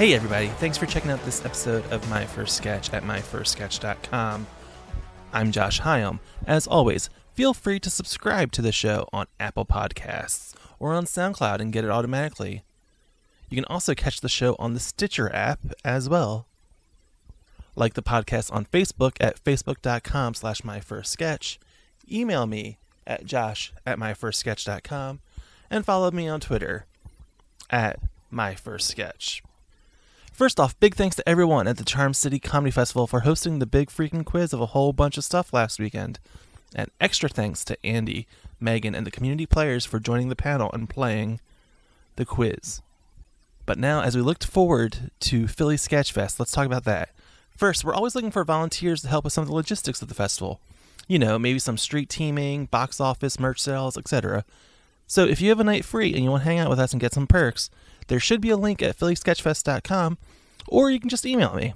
Hey, everybody. Thanks for checking out this episode of My First Sketch at myfirstsketch.com. I'm Josh Hyam. As always, feel free to subscribe to the show on Apple Podcasts or on SoundCloud and get it automatically. You can also catch the show on the Stitcher app as well. Like the podcast on Facebook at facebook.com slash myfirstsketch. Email me at josh at myfirstsketch.com and follow me on Twitter at myfirstsketch. First off, big thanks to everyone at the Charm City Comedy Festival for hosting the big freaking quiz of a whole bunch of stuff last weekend. And extra thanks to Andy, Megan, and the community players for joining the panel and playing the quiz. But now, as we looked forward to Philly Sketchfest, let's talk about that. First, we're always looking for volunteers to help with some of the logistics of the festival. You know, maybe some street teaming, box office, merch sales, etc. So if you have a night free and you want to hang out with us and get some perks, there should be a link at phillysketchfest.com, or you can just email me.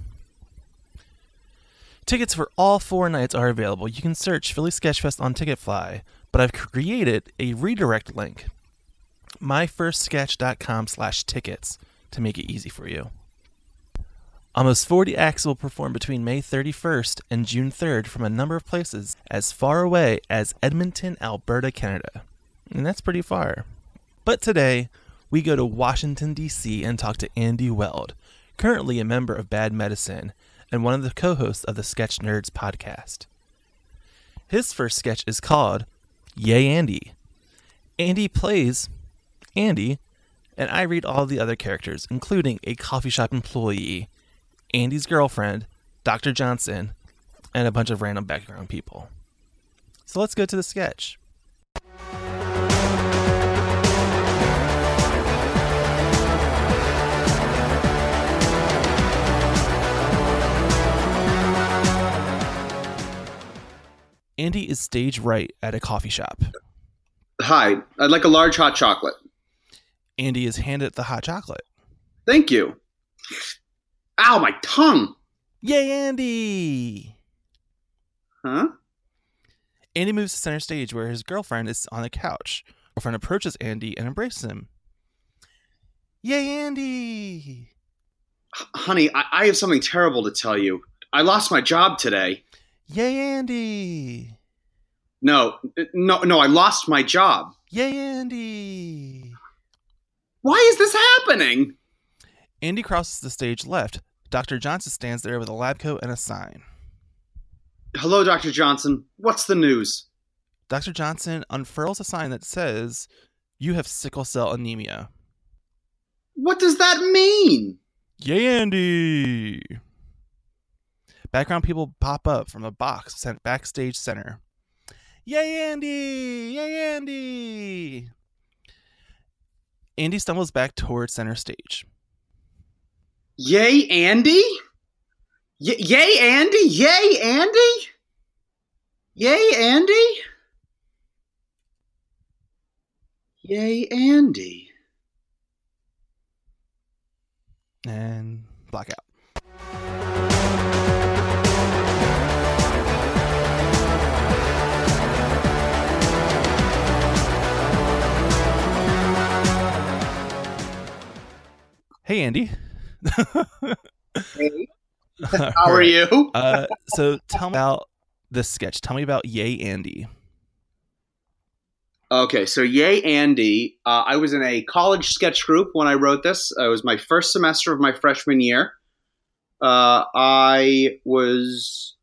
Tickets for all four nights are available. You can search Philly Sketchfest on Ticketfly, but I've created a redirect link, myfirstsketch.com slash tickets, to make it easy for you. Almost 40 acts will perform between May 31st and June 3rd from a number of places as far away as Edmonton, Alberta, Canada. And that's pretty far. But today, we go to Washington, D.C. and talk to Andy Weld, currently a member of Bad Medicine and one of the co hosts of the Sketch Nerds podcast. His first sketch is called Yay Andy. Andy plays Andy, and I read all the other characters, including a coffee shop employee, Andy's girlfriend, Dr. Johnson, and a bunch of random background people. So let's go to the sketch. Andy is stage right at a coffee shop. Hi, I'd like a large hot chocolate. Andy is handed the hot chocolate. Thank you. Ow, my tongue. Yay, Andy! Huh? Andy moves to center stage where his girlfriend is on the couch. Girlfriend approaches Andy and embraces him. Yay, Andy! H- honey, I-, I have something terrible to tell you. I lost my job today. Yay, Andy! No, no, no, I lost my job. Yay, Andy! Why is this happening? Andy crosses the stage left. Dr. Johnson stands there with a lab coat and a sign. Hello, Dr. Johnson. What's the news? Dr. Johnson unfurls a sign that says, You have sickle cell anemia. What does that mean? Yay, Andy! Background people pop up from a box sent backstage center. Yay, Andy! Yay, Andy! Andy stumbles back toward center stage. Yay, Andy? Y- yay, Andy? Yay, Andy? Yay, Andy? Yay, Andy. And blackout. Hey, Andy. Hey. How are you? uh, so tell me about this sketch. Tell me about Yay Andy. Okay, so Yay Andy. Uh, I was in a college sketch group when I wrote this. Uh, it was my first semester of my freshman year. Uh, I was.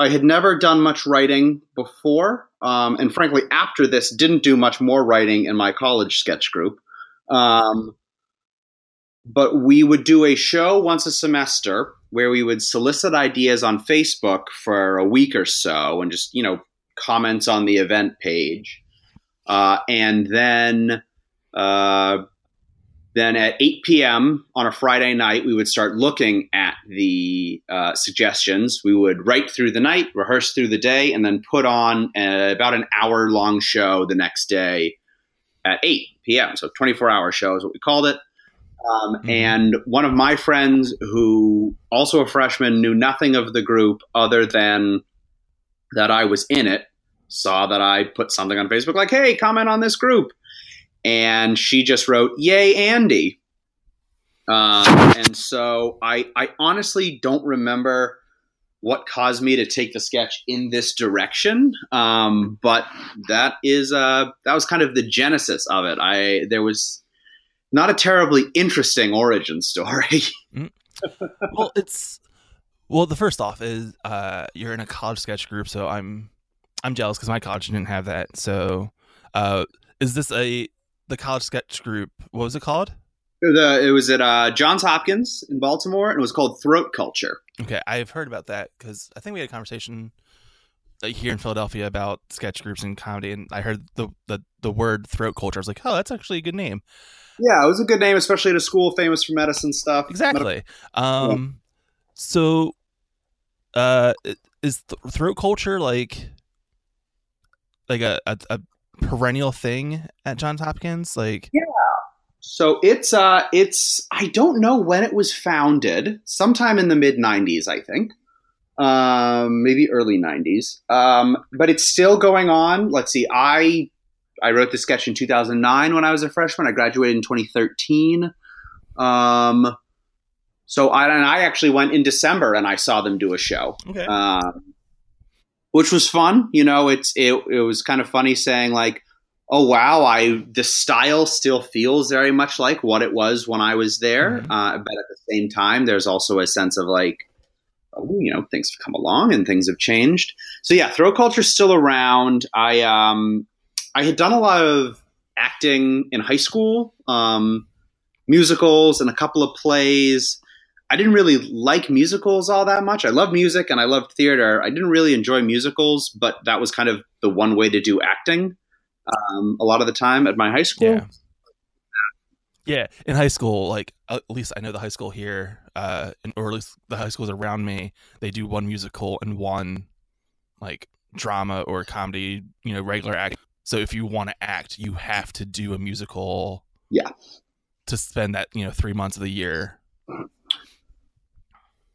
I had never done much writing before, um, and frankly, after this, didn't do much more writing in my college sketch group. Um, but we would do a show once a semester where we would solicit ideas on Facebook for a week or so and just, you know, comments on the event page. Uh, and then, uh, then at 8 p.m. on a Friday night, we would start looking at the uh, suggestions. We would write through the night, rehearse through the day, and then put on a, about an hour long show the next day at 8 p.m. So 24 hour show is what we called it. Um, Mhm. And one of my friends, who also a freshman, knew nothing of the group other than that I was in it, saw that I put something on Facebook like, hey, comment on this group. And she just wrote, Yay, Andy. Um, and so I, I honestly don't remember what caused me to take the sketch in this direction. Um, but that is uh, that was kind of the genesis of it. I there was not a terribly interesting origin story. Mm. well, it's well. The first off is uh, you're in a college sketch group, so I'm I'm jealous because my college didn't have that. So, uh, is this a the college sketch group? What was it called? The, it was at uh, Johns Hopkins in Baltimore, and it was called Throat Culture. Okay, I've heard about that because I think we had a conversation uh, here in Philadelphia about sketch groups and comedy, and I heard the the, the word throat culture. I was like, oh, that's actually a good name. Yeah, it was a good name, especially at a school famous for medicine stuff. Exactly. um, yeah. so, uh, is th- throat culture like like a, a, a perennial thing at Johns Hopkins? Like, yeah. So it's uh it's I don't know when it was founded. Sometime in the mid '90s, I think. Um, maybe early '90s. Um, but it's still going on. Let's see. I I wrote the sketch in 2009 when I was a freshman. I graduated in 2013. Um, so I and I actually went in December and I saw them do a show. Okay. Um, which was fun. You know, it's it it was kind of funny saying like, oh wow, I the style still feels very much like what it was when I was there. Mm-hmm. Uh, but at the same time, there's also a sense of like, oh, you know, things have come along and things have changed. So yeah, throat culture's still around. I um I had done a lot of acting in high school, um, musicals, and a couple of plays. I didn't really like musicals all that much. I love music and I loved theater. I didn't really enjoy musicals, but that was kind of the one way to do acting um, a lot of the time at my high school. Yeah. Yeah, in high school, like at least I know the high school here, uh, or at least the high schools around me, they do one musical and one like drama or comedy, you know, regular act. So if you want to act, you have to do a musical. Yeah. To spend that, you know, three months of the year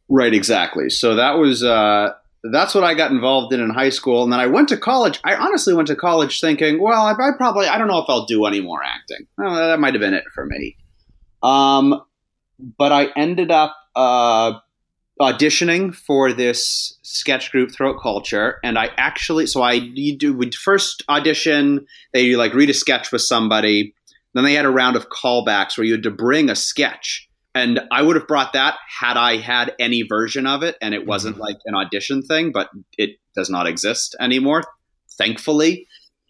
Right, exactly. So that was uh, that's what I got involved in in high school, and then I went to college. I honestly went to college thinking, well, I, I probably I don't know if I'll do any more acting. Well, that might have been it for me. Um, but I ended up uh, auditioning for this sketch group throat culture and i actually so i you do would first audition they like read a sketch with somebody then they had a round of callbacks where you had to bring a sketch and I would have brought that had I had any version of it, and it wasn't mm-hmm. like an audition thing, but it does not exist anymore. Thankfully,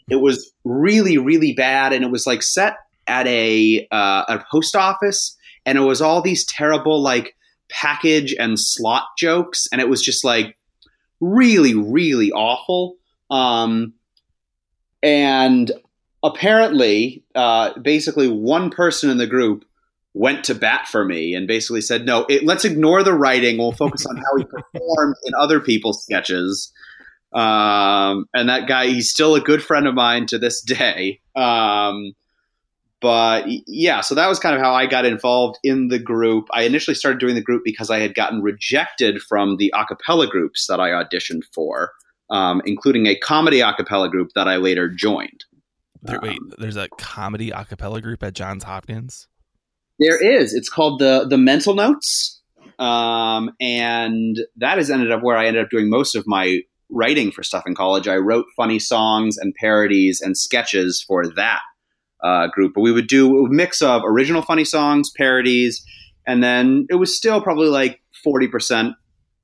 it was really, really bad, and it was like set at a uh, a post office, and it was all these terrible like package and slot jokes, and it was just like really, really awful. Um, and apparently, uh, basically, one person in the group went to bat for me and basically said, "No, it, let's ignore the writing. We'll focus on how he performed in other people's sketches." Um, and that guy, he's still a good friend of mine to this day. Um, but yeah, so that was kind of how I got involved in the group. I initially started doing the group because I had gotten rejected from the acapella groups that I auditioned for, um, including a comedy acapella group that I later joined. There, wait, there's a comedy acapella group at Johns Hopkins. There is. It's called the the Mental Notes, um, and that has ended up where I ended up doing most of my writing for stuff in college. I wrote funny songs and parodies and sketches for that uh, group. But we would do a mix of original funny songs, parodies, and then it was still probably like forty percent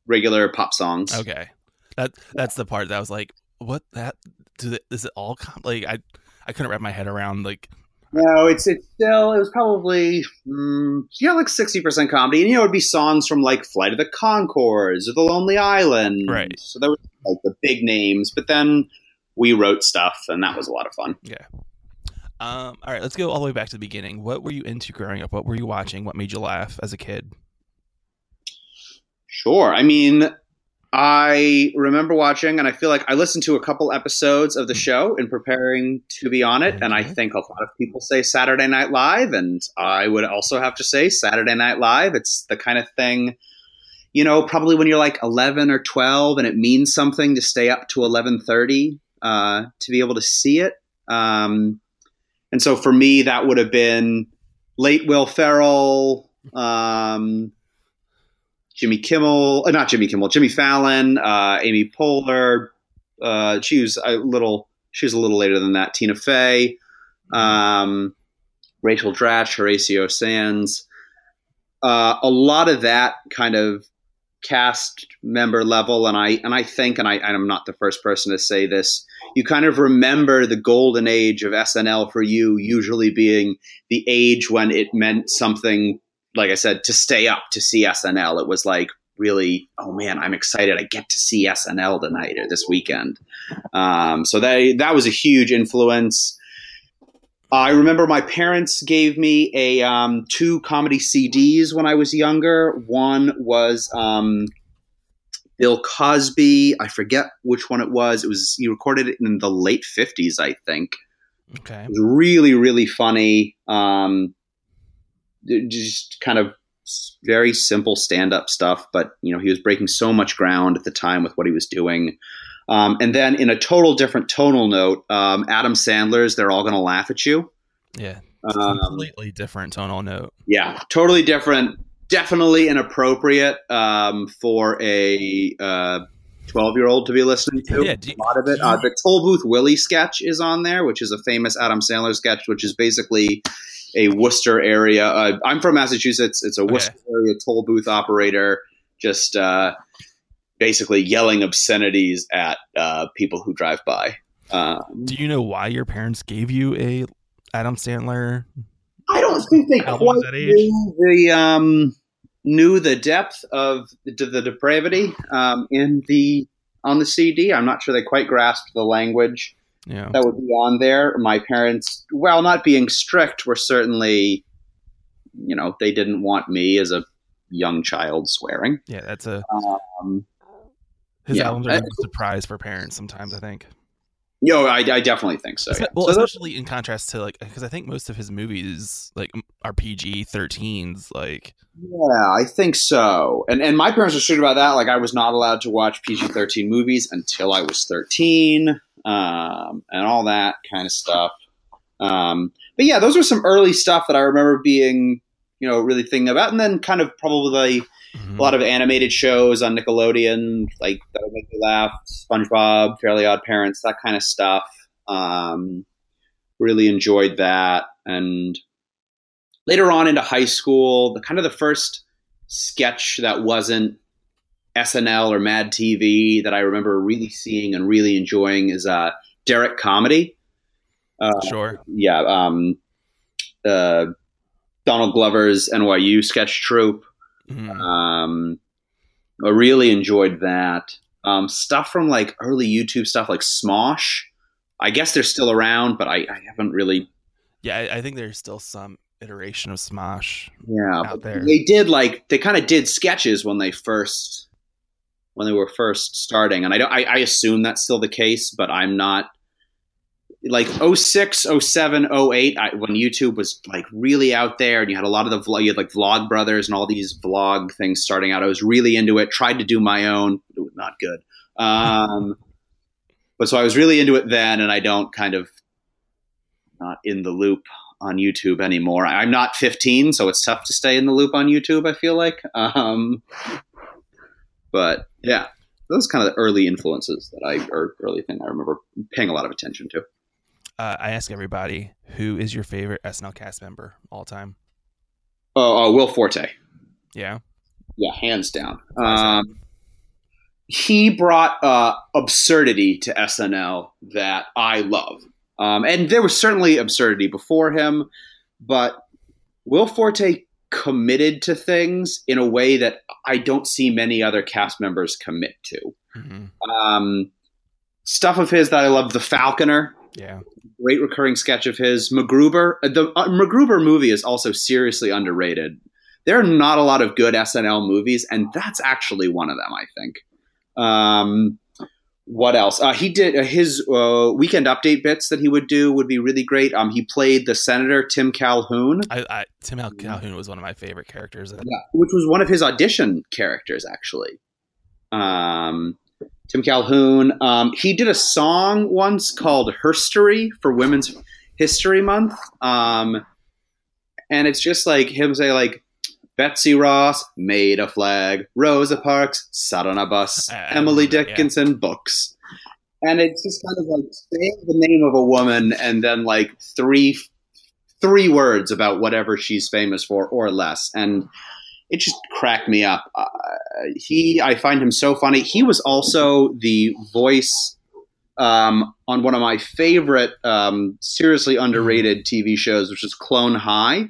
regular pop songs. Okay, that that's the part that was like, what that? Do they, is it all like I? I couldn't wrap my head around like no, it's it's still it was probably mm, yeah like sixty percent comedy, and you know it'd be songs from like Flight of the Conchords or The Lonely Island, right? So there were like the big names, but then we wrote stuff, and that was a lot of fun. Yeah. Um, all right, let's go all the way back to the beginning. What were you into growing up? What were you watching? What made you laugh as a kid? Sure. I mean, I remember watching, and I feel like I listened to a couple episodes of the show in preparing to be on it. And I think a lot of people say Saturday Night Live, and I would also have to say Saturday Night Live. It's the kind of thing, you know, probably when you're like 11 or 12, and it means something to stay up to 11:30 uh, to be able to see it. Um, and so for me, that would have been late Will Ferrell, um, Jimmy Kimmel, uh, not Jimmy Kimmel, Jimmy Fallon, uh, Amy Poehler. Uh, she was a little, she was a little later than that. Tina Fey, um, Rachel Dratch, Horatio Sanz. Uh, a lot of that kind of cast member level, and I and I think, and I and I'm not the first person to say this. You kind of remember the golden age of SNL for you, usually being the age when it meant something like I said, to stay up to see SNL. It was like really, oh man, I'm excited. I get to see SNL tonight or this weekend. Um, so that that was a huge influence. I remember my parents gave me a um, two comedy CDs when I was younger. One was um, Bill Cosby. I forget which one it was. It was he recorded it in the late fifties, I think. Okay. It was really, really funny. Um, just kind of very simple stand-up stuff, but you know he was breaking so much ground at the time with what he was doing. Um, and then in a total different tonal note, um, Adam Sandler's "They're All Gonna Laugh at You." Yeah, Um, completely different tonal note. yeah, totally different. Definitely inappropriate um, for a twelve-year-old to be listening to. Yeah, you- a lot of it. Uh, the Toll Booth Willie sketch is on there, which is a famous Adam Sandler sketch, which is basically a Worcester area. Uh, I'm from Massachusetts. It's a Okay. Worcester area toll booth operator, just uh, basically yelling obscenities at uh, people who drive by. Um, Do you know why your parents gave you a Adam Sandler? I don't think they quite at that age? knew the um, knew the depth of the, the depravity um, in the on the CD. I'm not sure they quite grasped the language Yeah. that would be on there. My parents, while not being strict, were certainly, you know, they didn't want me as a young child swearing. Yeah, that's a Um, his Yeah. albums are a surprise for parents sometimes. I think, yo, I, I definitely think so. Yeah. well, So those- especially in contrast to like because I think most of his movies like are PG 13s. Like, Yeah, I think so. And and my parents were strict about that. Like I was not allowed to watch PG thirteen movies until I was thirteen, um, and all that kind of stuff. Um, but yeah, those were some early stuff that I remember being, you know, really thinking about. And then kind of probably mhm. a lot of animated shows on Nickelodeon, like that would make me laugh. SpongeBob, Fairly Odd Parents, that kind of stuff. Um, really enjoyed that, and later on into high school, the kind of the first sketch that wasn't SNL or Mad TV that I remember really seeing and really enjoying is uh, Derrick Comedy. Uh, sure. yeah, um, uh, Donald Glover's NYU sketch troupe. Mhm. Um, I really enjoyed that. Um, stuff from like early YouTube stuff like Smosh. I guess they're still around, but I, I haven't really. Yeah, I, I think there's still some iteration of Smosh. Yeah, Out there. they did like they kind of did sketches when they first when they were first starting, and I don't. I, I assume that's still the case, but I'm not. Like 06, 07, 08, I, when YouTube was like really out there, and you had a lot of the vlog, you had like Vlog Brothers and all these vlog things starting out. I was really into it. Tried to do my own, it was not good. Um, but so I was really into it then, and I don't kind of not in the loop on YouTube anymore. I'm not 15, so it's tough to stay in the loop on YouTube. I feel like, um, but yeah, those kind of the early influences that I or early thing I remember paying a lot of attention to. Uh, I ask everybody who is your favorite SNL cast member all time. Oh, uh, Will Forte, Yeah. yeah, hands down. Why is that? Um, he brought uh, absurdity to SNL that I love, um, and there was certainly absurdity before him, but Will Forte committed to things in a way that I don't see many other cast members commit to. hmm Um, stuff of his that I love, The Falconer, Yeah. great recurring sketch of his. MacGruber, uh, the uh, MacGruber movie is also seriously underrated. There are not a lot of good SNL movies, and that's actually one of them. I think. Um, what else? Uh, he did uh, his uh, weekend update bits that he would do would be really great. Um, he played the senator Tim Calhoun, I, I Tim Calhoun was one of my favorite characters. yeah, which was one of his audition characters actually. Um, Tim Calhoun. Um, he did a song once called "Herstory" for Women's History Month, um, and it's just like him say like, Betsy Ross made a flag. Rosa Parks sat on a bus. Uh, Emily yeah. Dickinson books. And it's just kind of like saying the name of a woman and then like three three words about whatever she's famous for or less. And it just cracked me up. Uh, he, I find him so funny. He was also the voice um, on one of my favorite, um, seriously underrated TV shows, which is Clone High,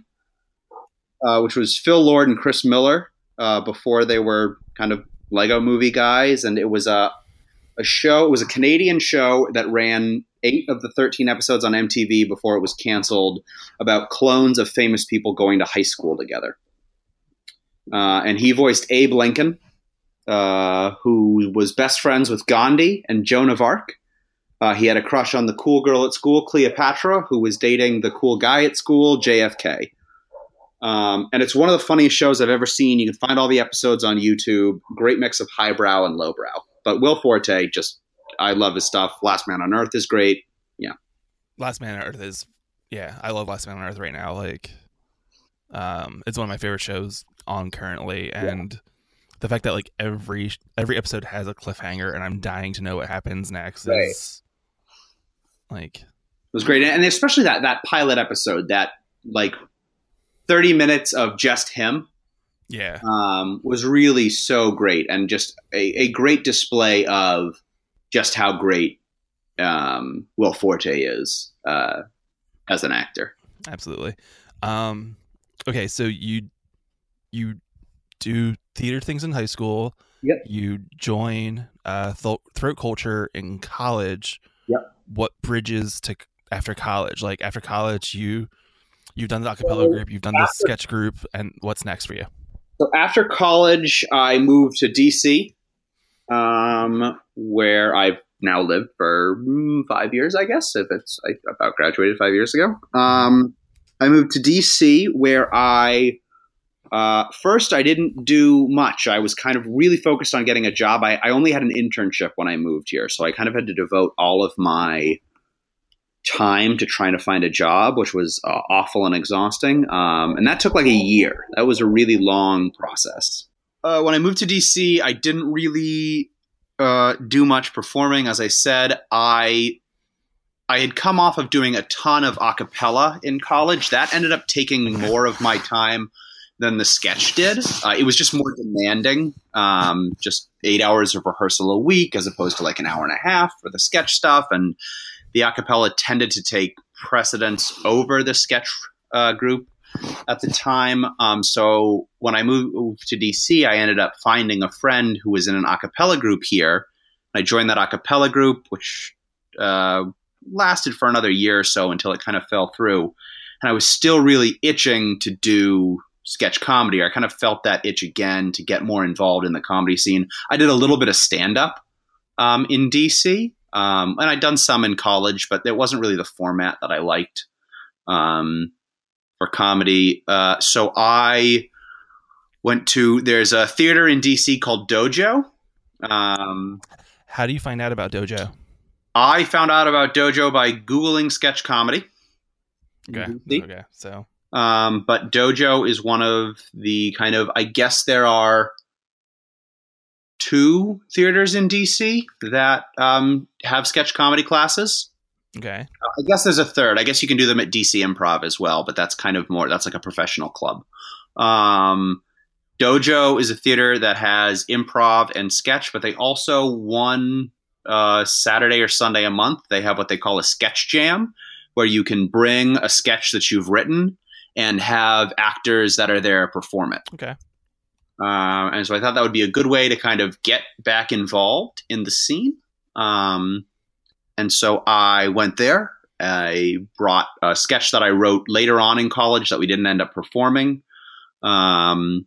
uh, which was Phil Lord and Chris Miller uh, before they were kind of Lego movie guys. And it was a, a show, it was a Canadian show that ran eight of the 13 episodes on MTV before it was canceled about clones of famous people going to high school together. Uh, and he voiced Abe Lincoln, uh, who was best friends with Gandhi and Joan of Arc. Uh, he had a crush on the cool girl at school, Cleopatra, who was dating the cool guy at school, JFK. Um, and it's one of the funniest shows I've ever seen. You can find all the episodes on YouTube. Great mix of highbrow and lowbrow. But Will Forte, just I love his stuff. Last Man on Earth is great. Yeah. Last Man on Earth is yeah, I love Last Man on Earth right now. Like, um, it's one of my favorite shows on currently, and the fact that like every every episode has a cliffhanger, and I'm dying to know what happens next Right. is like It was great, and especially that that pilot episode, that like thirty minutes of just him, yeah, um, was really so great, and just a, a great display of just how great um, Will Forte is uh, as an actor. absolutely. Um, okay, so you you do theater things in high school. Yep. You join uh, th- throat culture in college. Yep. What bridges to after college? Like after college, you you've done the acapella So, group, you've done the sketch group, and what's next for you? So after college, I moved to DC, um, where I've now lived for mm, five years, I guess. If it's I about graduated five years ago. Um, I moved to DC, where I uh, first I didn't do much. I was kind of really focused on getting a job. I, I only had an internship when I moved here, so I kind of had to devote all of my time to trying to find a job, which was uh, awful and exhausting. Um, and that took like a year. That was a really long process. Uh, when I moved to DC, I didn't really uh, do much performing. As I said, I I had come off of doing a ton of a cappella in college. That ended up taking more of my time than the sketch did. Uh, it was just more demanding. Um, just eight hours of rehearsal a week as opposed to like an hour and a half for the sketch stuff. And the a cappella tended to take precedence over the sketch uh, group at the time. Um, so when I moved to DC, I ended up finding a friend who was in an a cappella group here. I joined that a cappella group, which uh, lasted for another year or so until it kind of fell through. And I was still really itching to do sketch comedy. I kind of felt that itch again to get more involved in the comedy scene. I did a little bit of stand up um, in DC, um, and I'd done some in college, but it wasn't really the format that I liked um, for comedy. Uh, so I went to there's a theater in DC called Dojo. Um, How do you find out about Dojo? I found out about Dojo by googling sketch comedy. Okay, okay, so Um, but Dojo is one of the kind of, I guess there are two theaters in DC that um, have sketch comedy classes. okay, I guess there's a third. I guess you can do them at DC Improv as well, but that's kind of more, that's like a professional club. Um, Dojo is a theater that has improv and sketch, but they also one uh, Saturday or Sunday a month, they have what they call a sketch jam, where you can bring a sketch that you've written and have actors that are there perform it. okay. Uh, and so I thought that would be a good way to kind of get back involved in the scene. Um, and so I went there. I brought a sketch that I wrote later on in college that we didn't end up performing um,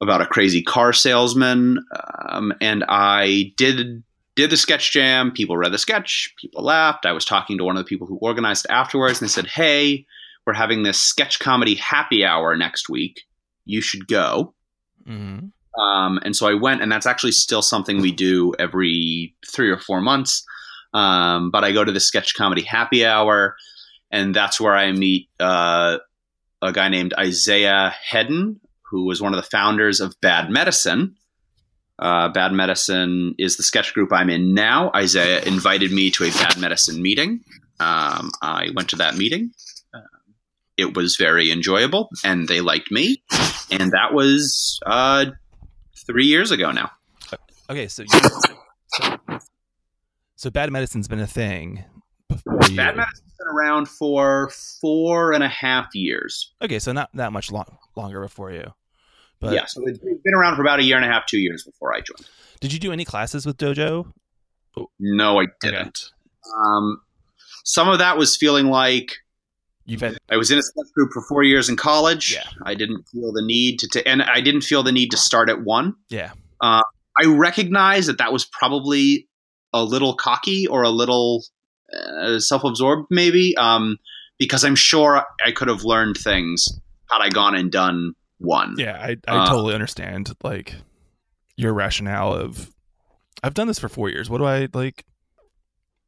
about a crazy car salesman. Um, and I did did the sketch jam. People read the sketch. People laughed. I was talking to one of the people who organized it afterwards, and they said, "Hey, we're having this sketch comedy happy hour next week. You should go." hmm Um, and so I went, and that's actually still something we do every three or four months. Um, but I go to the sketch comedy happy hour, and that's where I meet uh, a guy named Isaiah Hedden, who was one of the founders of Bad Medicine. Uh, Bad Medicine is the sketch group I'm in now. Isaiah invited me to a Bad Medicine meeting. Um, I went to that meeting. It was very enjoyable, and they liked me. And that was uh, three years ago now. Okay, so you, so, so bad medicine's been a thing before you. Bad Medicine's been around for four and a half years. Okay, so not that much long, longer before you. But yeah, so it's been around for about a year and a half, two years before I joined. did you do any classes with Dojo? No, I didn't. Um, some of that was feeling like You've had I was in a sketch group for four years in college. Yeah. I didn't feel the need to, ta- and I didn't feel the need to start at one. yeah. I recognize that that was probably a little cocky or a little uh, self-absorbed, maybe, um, because I'm sure I could have learned things had I gone and done one. Yeah, I, I Uh, totally understand like your rationale of I've done this for four years. What do I like?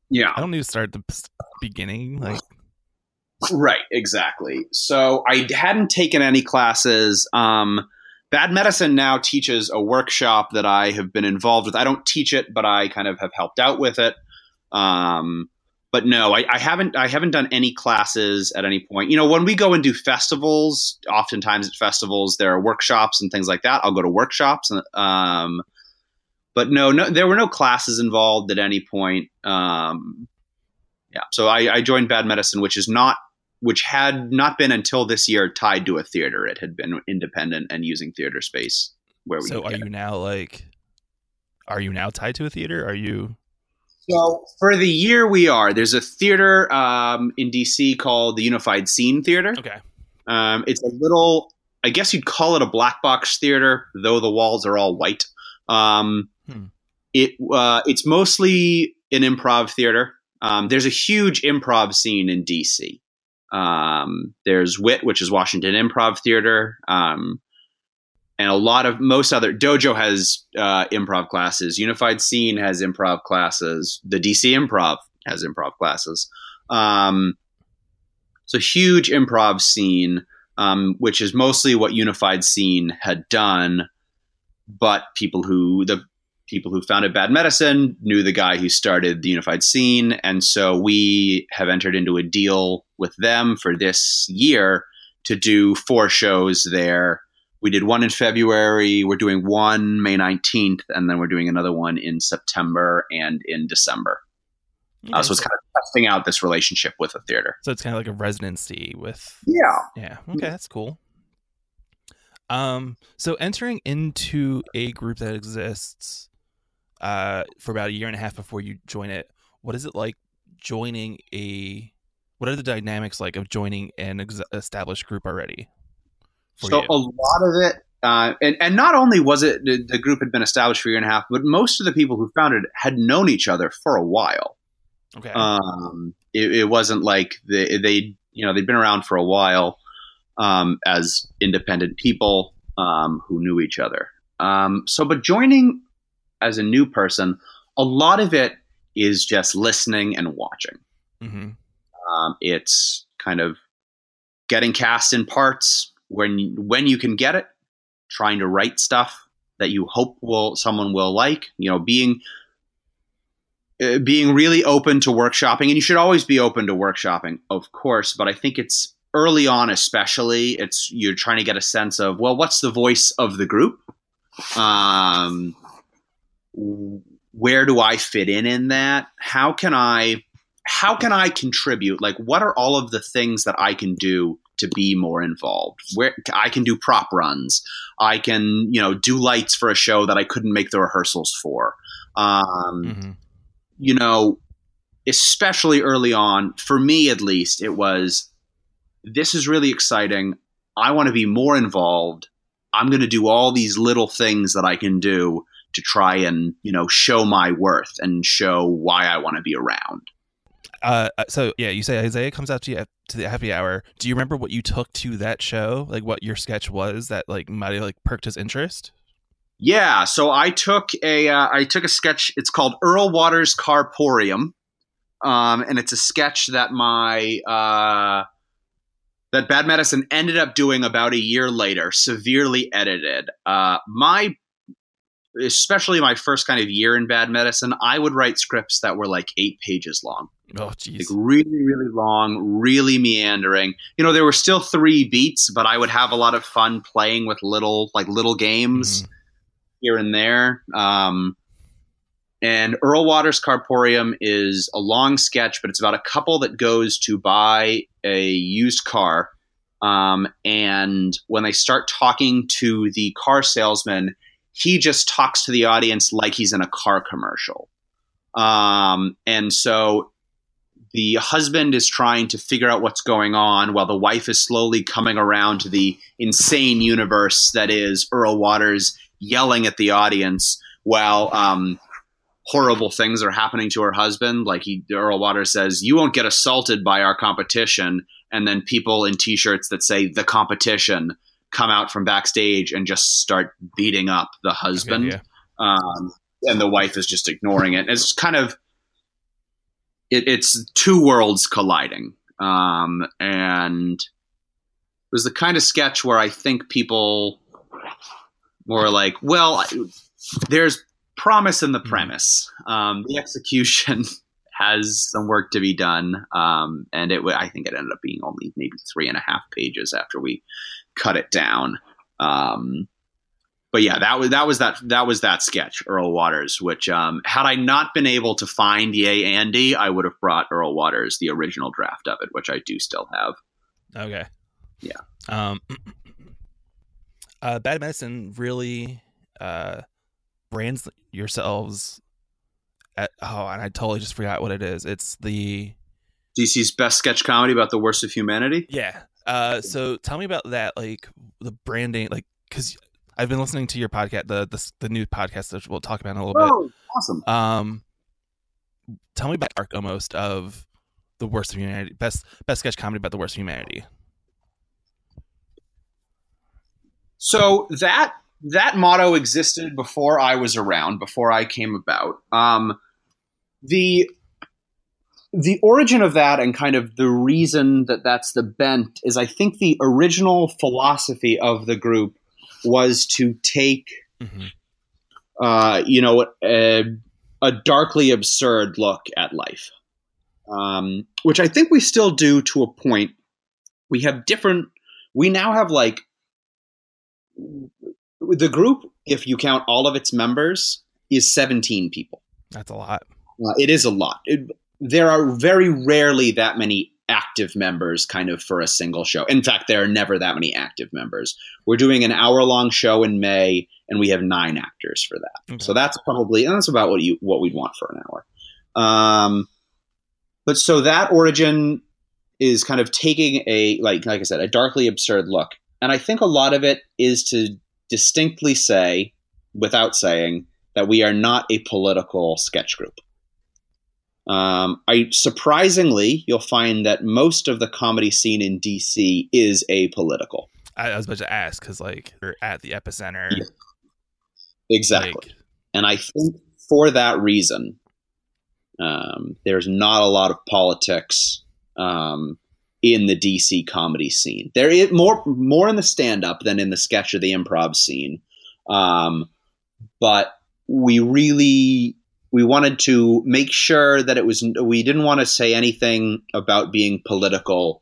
Yeah. I don't need to start at the beginning. Like, Right, exactly. So I hadn't taken any classes. Um, Bad Medicine now teaches a workshop that I have been involved with. I don't teach it, but I kind of have helped out with it. Um, but no, I, I haven't. I haven't done any classes at any point. You know, when we go and do festivals, oftentimes at festivals there are workshops and things like that. I'll go to workshops, and, um, but no, no, there were no classes involved at any point. Um, yeah, so I, I joined Bad Medicine, which is not which had not been until this year tied to a theater. It had been independent and using theater space where we. so are you it. now like? Are you now tied to a theater? Are you? So for the year we are, there's a theater um, in DC called the Unified Scene Theater. Okay. Um, it's a little, I guess you'd call it a black box theater, though the walls are all white. Um, Hmm. It uh, it's mostly an improv theater. Um, there's a huge improv scene in DC. Um, there's WIT, which is Washington Improv Theater, um, and a lot of most other Dojo has uh, improv classes. Unified Scene has improv classes. The DC Improv has improv classes. Um, so huge improv scene, um, which is mostly what Unified Scene had done, but people who the people who founded Bad Medicine knew the guy who started the Unified Scene, and so we have entered into a deal with them for this year to do four shows there. We did one in February. We're doing one May nineteenth, and then we're doing another one in September and in December. Uh, so it's kind of testing out this relationship with a theater. so it's kind of like a residency with Yeah. Yeah. Okay, that's cool. Um, so entering into a group that exists uh for about a year and a half before you join it, what is it like joining a what are the dynamics like of joining an ex- established group already? So you? a lot of it, uh, and and not only was it the, the group had been established for a year and a half, but most of the people who founded it had known each other for a while. okay. Um, it, it wasn't like they, they you know they'd been around for a while um, as independent people um, who knew each other. Um, so, but joining as a new person, a lot of it is just listening and watching. hmm Um, it's kind of getting cast in parts when when you can get it, trying to write stuff that you hope will someone will like. You know, being uh, being really open to workshopping, and you should always be open to workshopping, of course. But I think it's early on, especially, it's you're trying to get a sense of well, what's the voice of the group. Um, where do I fit in in that? How can I how can I contribute? Like, what are all of the things that I can do to be more involved? Where I can do prop runs, I can you know do lights for a show that I couldn't make the rehearsals for. Um, hmm you know, especially early on, for me at least, it was this is really exciting. I want to be more involved. I'm going to do all these little things that I can do to try and, you know, show my worth and show why I want to be around. Uh, so yeah, you say Isaiah comes out to you at, to the happy hour. Do you remember what you took to that show? Like what your sketch was that like might have like perked his interest? Yeah, so I took a uh, I took a sketch. It's called Earl Waters Carporium, um, and it's a sketch that my uh, that Bad Medicine ended up doing about a year later, severely edited. Uh, my, especially my first kind of year in Bad Medicine, I would write scripts that were like eight pages long. Oh, jeez. Like really, really long, really meandering. You know, there were still three beats, but I would have a lot of fun playing with little, like little games Mhm. here and there. Um, and Earl Waters Carporium is a long sketch, but it's about a couple that goes to buy a used car. Um, and when they start talking to the car salesman, he just talks to the audience like he's in a car commercial. Um, and so the husband is trying to figure out what's going on while the wife is slowly coming around to the insane universe that is Earl Waters yelling at the audience while um, horrible things are happening to her husband. Like he, Earl Waters says, "You won't get assaulted by our competition," and then people in T-shirts that say "the competition" come out from backstage and just start beating up the husband. yeah. Um, and the wife is just ignoring it. It's kind of it, it's two worlds colliding, um, and it was the kind of sketch where I think people were like, "Well, I- there's promise in the premise. Um, the execution has some work to be done, um, and it. I think it ended up being only maybe three and a half pages after we cut it down." Um, but yeah, that was that was that that was that sketch, Earl Waters. Which um, had I not been able to find Yay Andy, I would have brought Earl Waters the original draft of it, which I do still have. Okay. Yeah. Um, uh, Bad Medicine really uh, brands yourselves at. Oh, and I totally just forgot what it is. It's the DC's best sketch comedy about the worst of humanity. yeah. Uh, so tell me about that, like the branding, like because I've been listening to your podcast, the the, the new podcast that we'll talk about in a little bit. Oh, awesome! Um, tell me about arc almost of the worst of humanity, best best sketch comedy about the worst of humanity. So that that motto existed before I was around, before I came about. Um, the the origin of that and kind of the reason that that's the bent is I think the original philosophy of the group was to take hmm uh, you know, a, a darkly absurd look at life, um, which I think we still do to a point. We have different. We now have like the group, if you count all of its members, is seventeen people. That's a lot. Uh, it is a lot. It, there are very rarely that many active members kind of for a single show. In fact, there are never that many active members. We're doing an hour long show in May and we have nine actors for that. Okay. So that's probably and that's about what you what we'd want for an hour. Um, but so that origin is kind of taking a like like I said a darkly absurd look, and I think a lot of it is to distinctly say, without saying, that we are not a political sketch group. Um, I surprisingly, you'll find that most of the comedy scene in DC is apolitical. I, I was about to ask because like you're at the epicenter. Yeah. Exactly. Like, And I think for that reason, um, there's not a lot of politics um, in the DC comedy scene. There is more more in the stand up than in the sketch or the improv scene. Um, but we really we wanted to make sure that it was we didn't want to say anything about being political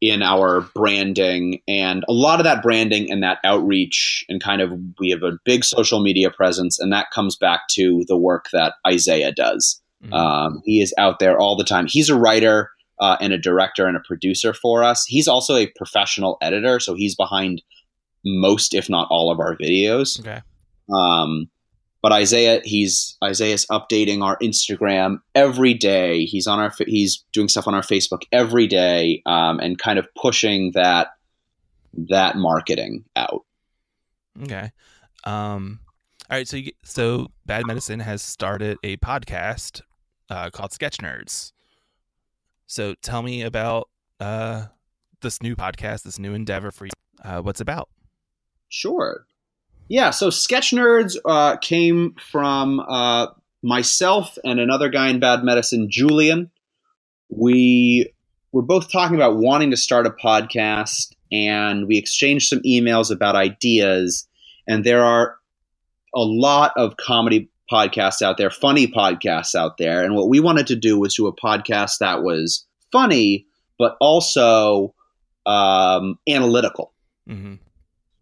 in our branding. And a lot of that branding and that outreach and kind of we have a big social media presence and that comes back to the work that isaiah does. Mhm. um, he is out there all the time. He's a writer uh, and a director and a producer for us. He's also a professional editor so he's behind most if not all of our videos. Okay. um, but Isaiah, he's Isaiah's updating our Instagram every day. He's on our, he's doing stuff on our Facebook every day, um, and kind of pushing that that marketing out. Okay. Um. All right. So you, so Bad Medicine has started a podcast uh, called Sketch Nerds. So tell me about uh this new podcast, this new endeavor for you. Uh, what's about? Sure. Yeah. So Sketch Nerds uh, came from uh, myself and another guy in Bad Medicine, Julian. We we're both talking about wanting to start a podcast, and we exchanged some emails about ideas. And there are a lot of comedy podcasts out there, funny podcasts out there. And what we wanted to do was do a podcast that was funny, but also um, analytical. Mm-hmm.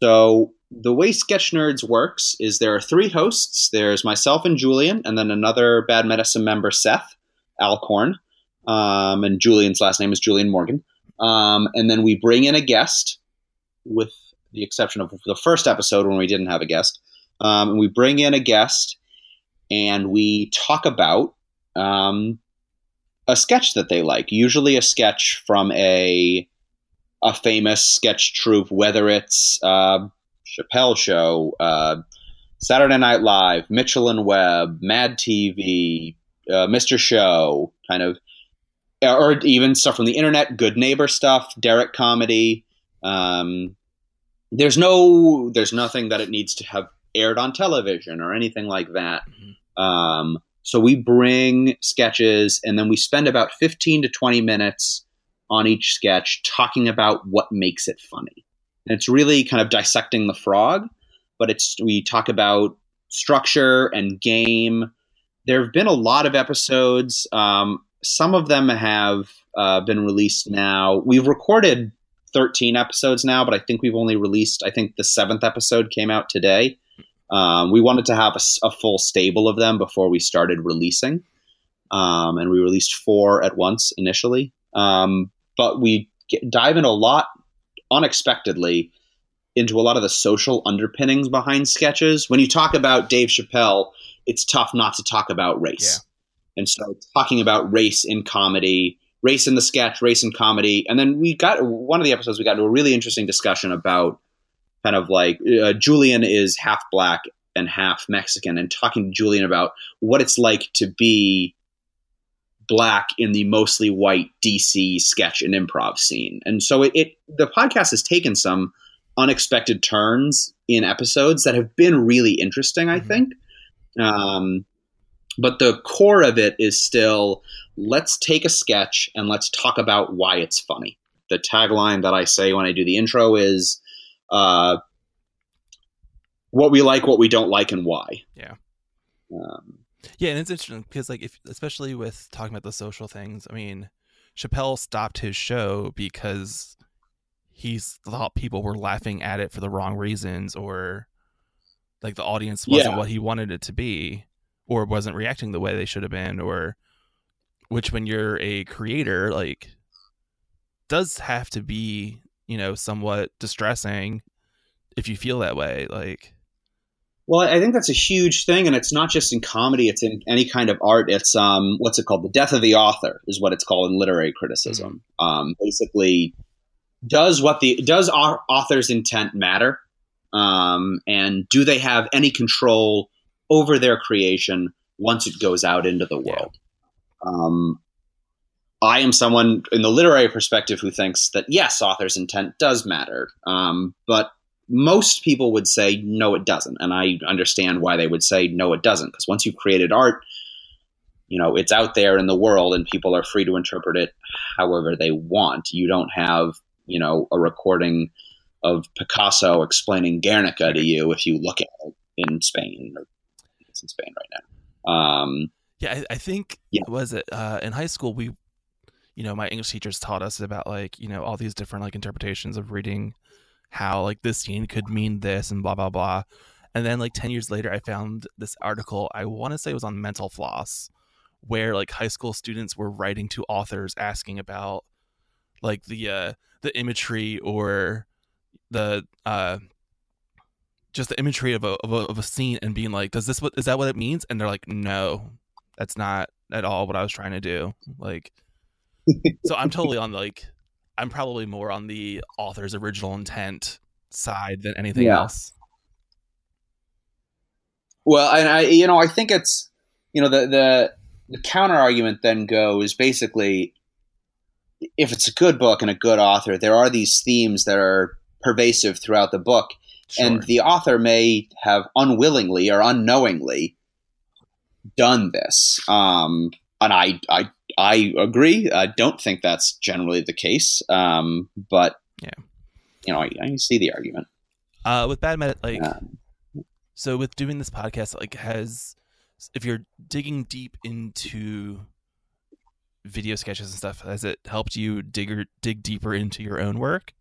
So the way Sketch Nerds works is there are three hosts. There's myself and Julian, and then another Bad Medicine member, Seth Alcorn. Um, and Julian's last name is Julian Morgan. Um, and then we bring in a guest, with the exception of the first episode when we didn't have a guest. Um, and we bring in a guest, and we talk about um, a sketch that they like. Usually, a sketch from a a famous sketch troupe, whether it's uh, Chappelle Show, uh, Saturday Night Live, Mitchell and Webb, Mad TV, uh, Mr. Show, kind of, or even stuff from the internet, Good Neighbor stuff, Derrick comedy. Um, there's no, there's nothing that it needs to have aired on television or anything like that. Mm-hmm. Um, so we bring sketches and then we spend about 15 to 20 minutes on each sketch talking about what makes it funny. And it's really kind of dissecting the frog, but it's we talk about structure and game. There have been a lot of episodes. Um, some of them have uh, been released now. We've recorded 13 episodes now, but I think we've only released, I think the seventh episode came out today. Um, we wanted to have a, a, full stable of them before we started releasing. Um, and we released four at once initially. Um, but we get, dive in a lot unexpectedly into a lot of the social underpinnings behind sketches. When you talk about Dave Chappelle, it's tough not to talk about race. Yeah. And so talking about race in comedy, race in the sketch, race in comedy. And then we got one of the episodes, we got into a really interesting discussion about kind of like uh, Julian is half black and half Mexican, and talking to Julian about what it's like to be black in the mostly white DC sketch and improv scene. And so it, it the podcast has taken some unexpected turns in episodes that have been really interesting, I mm-hmm. think. Um, but the core of it is still let's take a sketch and let's talk about why it's funny. The tagline that I say when I do the intro is uh, what we like, what we don't like, and why. Yeah. Um, yeah, and it's interesting because, like, if especially with talking about the social things, I mean, Chappelle stopped his show because he thought people were laughing at it for the wrong reasons, or like the audience wasn't yeah. what he wanted it to be, or wasn't reacting the way they should have been, or which, when you're a creator, like, does have to be, you know, somewhat distressing if you feel that way, like well, I think that's a huge thing, and it's not just in comedy; it's in any kind of art. It's um, what's it called? The death of the author is what it's called in literary criticism. Mm-hmm. Um, basically, does what the does our author's intent matter, um, and do they have any control over their creation once it goes out into the world? Yeah. Um, I am someone in the literary perspective who thinks that yes, author's intent does matter, um, but most people would say no it doesn't. And i understand why they would say no it doesn't. Because once you've created art you know it's out there in the world and people are free to interpret it however they want. You don't have you know a recording of picasso explaining guernica to you if you look at it in spain or it's in spain right now. Um, yeah I, I, think yeah. was it uh, in high school we you know my english teachers taught us about like you know all these different like interpretations of reading how like this scene could mean this and blah blah blah. And then like 10 years later I found this article, I want to say it was on Mental Floss, where like high school students were writing to authors asking about like the uh the imagery or the uh just the imagery of a, of a of a scene and being like, does this what is that what it means? And they're like, no, that's not at all what I was trying to do. Like, so I'm totally on like I'm probably more on the author's original intent side than anything yeah. else. Well, and I, you know, I think it's, you know, the the the counter argument then goes basically, if it's a good book and a good author, there are these themes that are pervasive throughout the book, sure. and the author may have unwillingly or unknowingly done this. Um, and I, I I agree. I don't think that's generally the case, um, but Yeah. you know, I, I see the argument. Uh, with bad med, like Um, so with doing this podcast, like has if you're digging deep into video sketches and stuff, has it helped you dig or, dig deeper into your own work?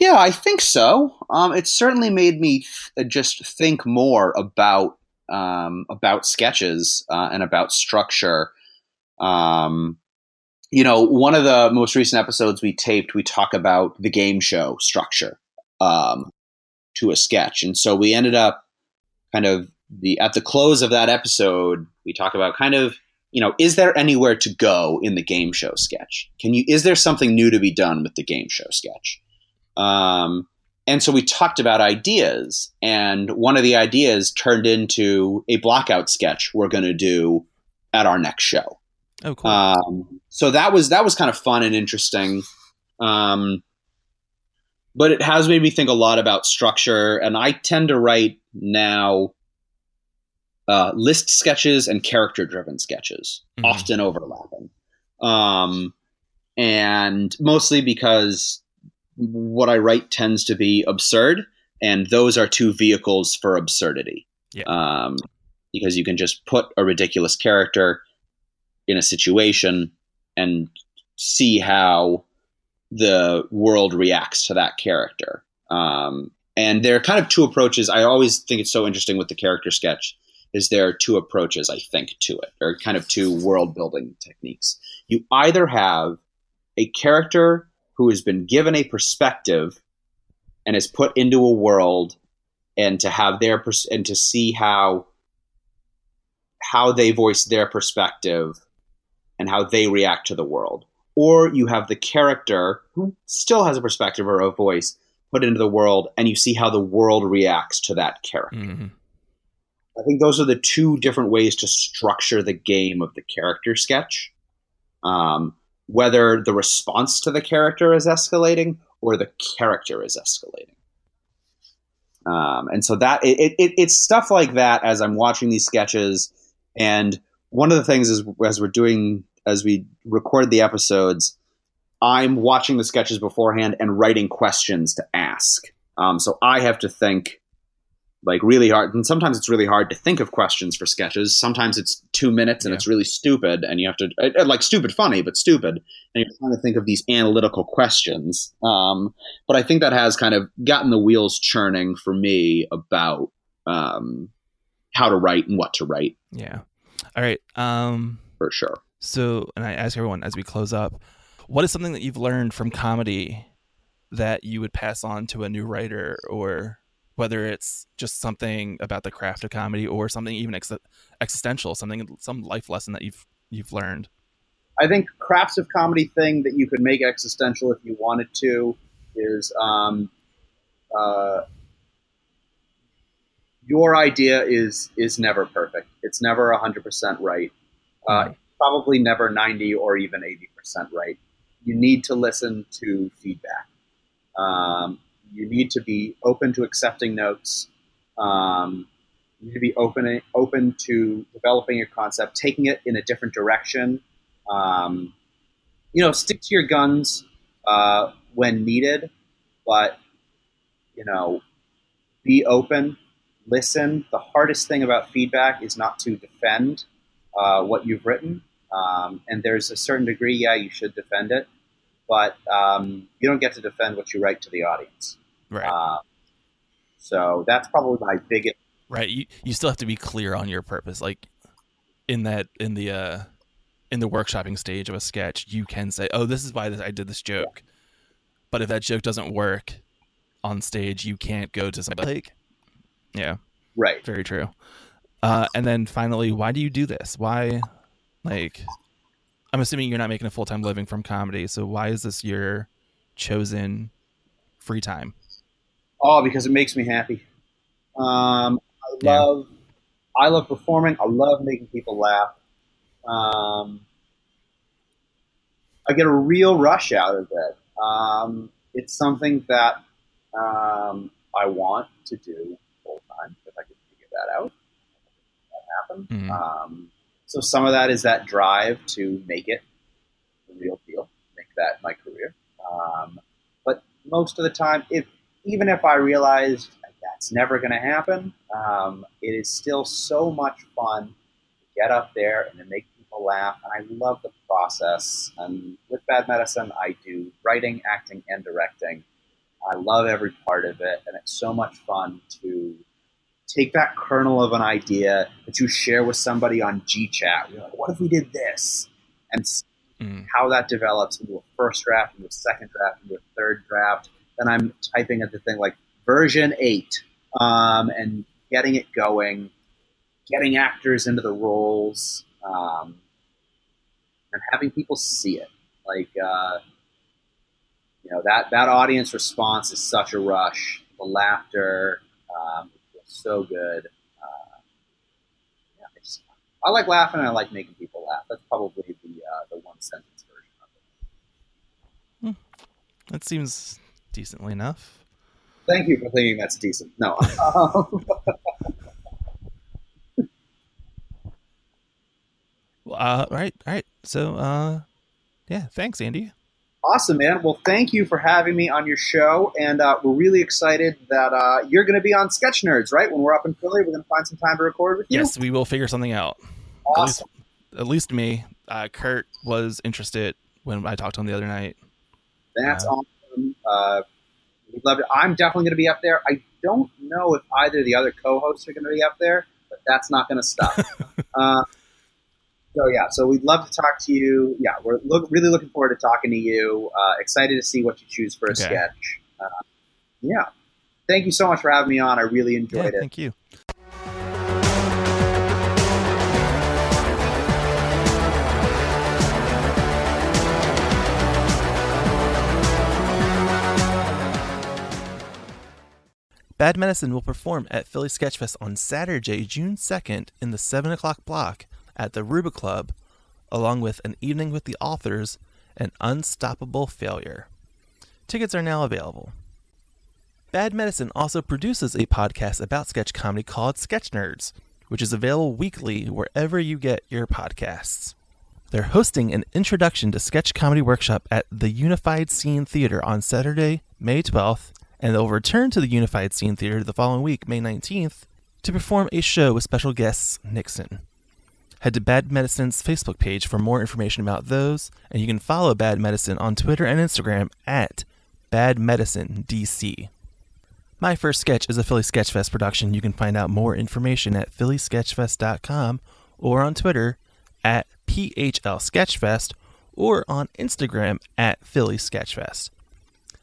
Yeah, I think so. Um, it certainly made me th- just think more about um, about sketches uh, and about structure. Um, you know, one of the most recent episodes we taped, we talk about the game show structure um, to a sketch, and so we ended up kind of the at the close of that episode, we talk about kind of you know, is there anywhere to go in the game show sketch? Can you is there something new to be done with the game show sketch? Um, and so we talked about ideas, and one of the ideas turned into a blackout sketch we're going to do at our next show. Oh, cool. Um, so that was that was kind of fun and interesting. Um, but it has made me think a lot about structure, and I tend to write now uh, list sketches and character-driven sketches, Mhm. often overlapping, um, and mostly because what I write tends to be absurd, and those are two vehicles for absurdity. Yeah. Um, because you can just put a ridiculous character in a situation and see how the world reacts to that character. Um, and there are kind of two approaches. I always think it's so interesting with the character sketch is there are two approaches I think to it, or kind of two world building techniques. You either have a character who has been given a perspective and is put into a world and to have their pers- and to see how how they voice their perspective and how they react to the world or you have the character who still has a perspective or a voice put into the world and you see how the world reacts to that character Mhm. I think those are the two different ways to structure the game of the character sketch. Um, whether the response to the character is escalating or the character is escalating. Um, and so that it, it, it's stuff like that as I'm watching these sketches. And one of the things is as we're doing as we record the episodes, I'm watching the sketches beforehand and writing questions to ask. Um, so I have to think like really hard and sometimes it's really hard to think of questions for sketches sometimes it's two minutes and Yeah. it's really stupid and you have to like stupid funny but stupid and you're trying to think of these analytical questions um, but i think that has kind of gotten the wheels churning for me about um, how to write and what to write Yeah. All right. Um. for sure So, and I ask everyone as we close up, what is something that you've learned from comedy that you would pass on to a new writer, or whether it's just something about the craft of comedy, or something even ex- existential, something some life lesson that you've you've learned? I think crafts of comedy thing that you could make existential if you wanted to is um, uh, your idea is is never perfect. It's never hundred percent right. Uh, probably never ninety or even eighty percent right. You need to listen to feedback. Um, you need to be open to accepting notes. Um, you need to be open open to developing your concept, taking it in a different direction. Um, you know, stick to your guns uh, when needed, but you know, be open, listen. The hardest thing about feedback is not to defend uh, what you've written, um, and there's a certain degree, yeah, you should defend it, but um, you don't get to defend what you write to the audience. Right. Uh, so that's probably my biggest. right. You you still have to be clear on your purpose, like in that in the uh in the workshopping stage of a sketch, you can say, "Oh, this is why this, I did this joke." But if that joke doesn't work on stage, you can't go to somebody like, yeah. Right. Very true. Uh, and then finally, why do you do this? Why, like, I'm assuming you're not making a full time living from comedy. So why is this your chosen free time? Oh, because it makes me happy. Um, I Yeah. love, I love performing. I love making people laugh. Um, I get a real rush out of it. Um, it's something that um, I want to do full time if I could figure that out. That happen. Mhm. So some of that is that drive to make it the real deal, make that my career. Um, but most of the time, if even if I realized that's never going to happen, um, it is still so much fun to get up there and to make people laugh. And I love the process. And with Bad Medicine, I do writing, acting, and directing. I love every part of it, and it's so much fun to take that kernel of an idea that you share with somebody on GChat. You're like, what if we did this? And mm. how that develops into a first draft, into a second draft, into a third draft. Then I'm typing at the thing like version eight, um, and getting it going, getting actors into the roles, um, and having people see it. Like, uh, you know, that, that audience response is such a rush. The laughter, um, so good. Uh, yeah, I, just, I like laughing and I like making people laugh. That's probably the uh, the one sentence version of it. Hmm. That seems decently enough. Thank you for thinking that's decent. No. well, uh, all right, all right. So, uh, yeah, thanks, Andy. Awesome, man. Well, thank you for having me on your show, and uh, we're really excited that uh, you're going to be on Sketch Nerds, right? When we're up in Philly, we're going to find some time to record with you. Yes, we will figure something out. Awesome. At least, at least me. Uh, Kurt was interested when I talked to him the other night. That's awesome. Uh, we love it. I'm definitely going to be up there. I don't know if either of the other co-hosts are going to be up there, but that's not going to stop. so yeah, so we'd love to talk to you. Yeah, we're look, really looking forward to talking to you. Uh, excited to see what you choose for a okay. sketch. Uh, yeah, thank you so much for having me on. I really enjoyed yeah, it. Thank you. Bad Medicine will perform at Philly Sketchfest on Saturday, June 2nd in the 7 o'clock block at the Ruba Club, along with An Evening with the Authors and Unstoppable Failure. Tickets are now available. Bad Medicine also produces a podcast about sketch comedy called Sketch Nerds, which is available weekly wherever you get your podcasts. They're hosting an introduction to sketch comedy workshop at the Unified Scene Theater on Saturday, May 12th, and they'll return to the Unified Scene Theater the following week, May 19th, to perform a show with special guests Nixon. Head to Bad Medicine's Facebook page for more information about those, and you can follow Bad Medicine on Twitter and Instagram at Bad Medicine DC. My First Sketch is a Philly Sketchfest production. You can find out more information at phillysketchfest.com or on Twitter at PHL Sketchfest or on Instagram at Philly Sketchfest.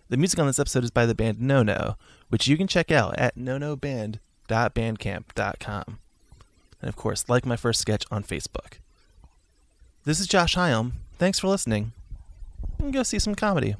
The music on this episode is by the band No No, which you can check out at nonoband.bandcamp.com and of course, like my first sketch on Facebook. This is Josh Hyam. Thanks for listening. And go see some comedy.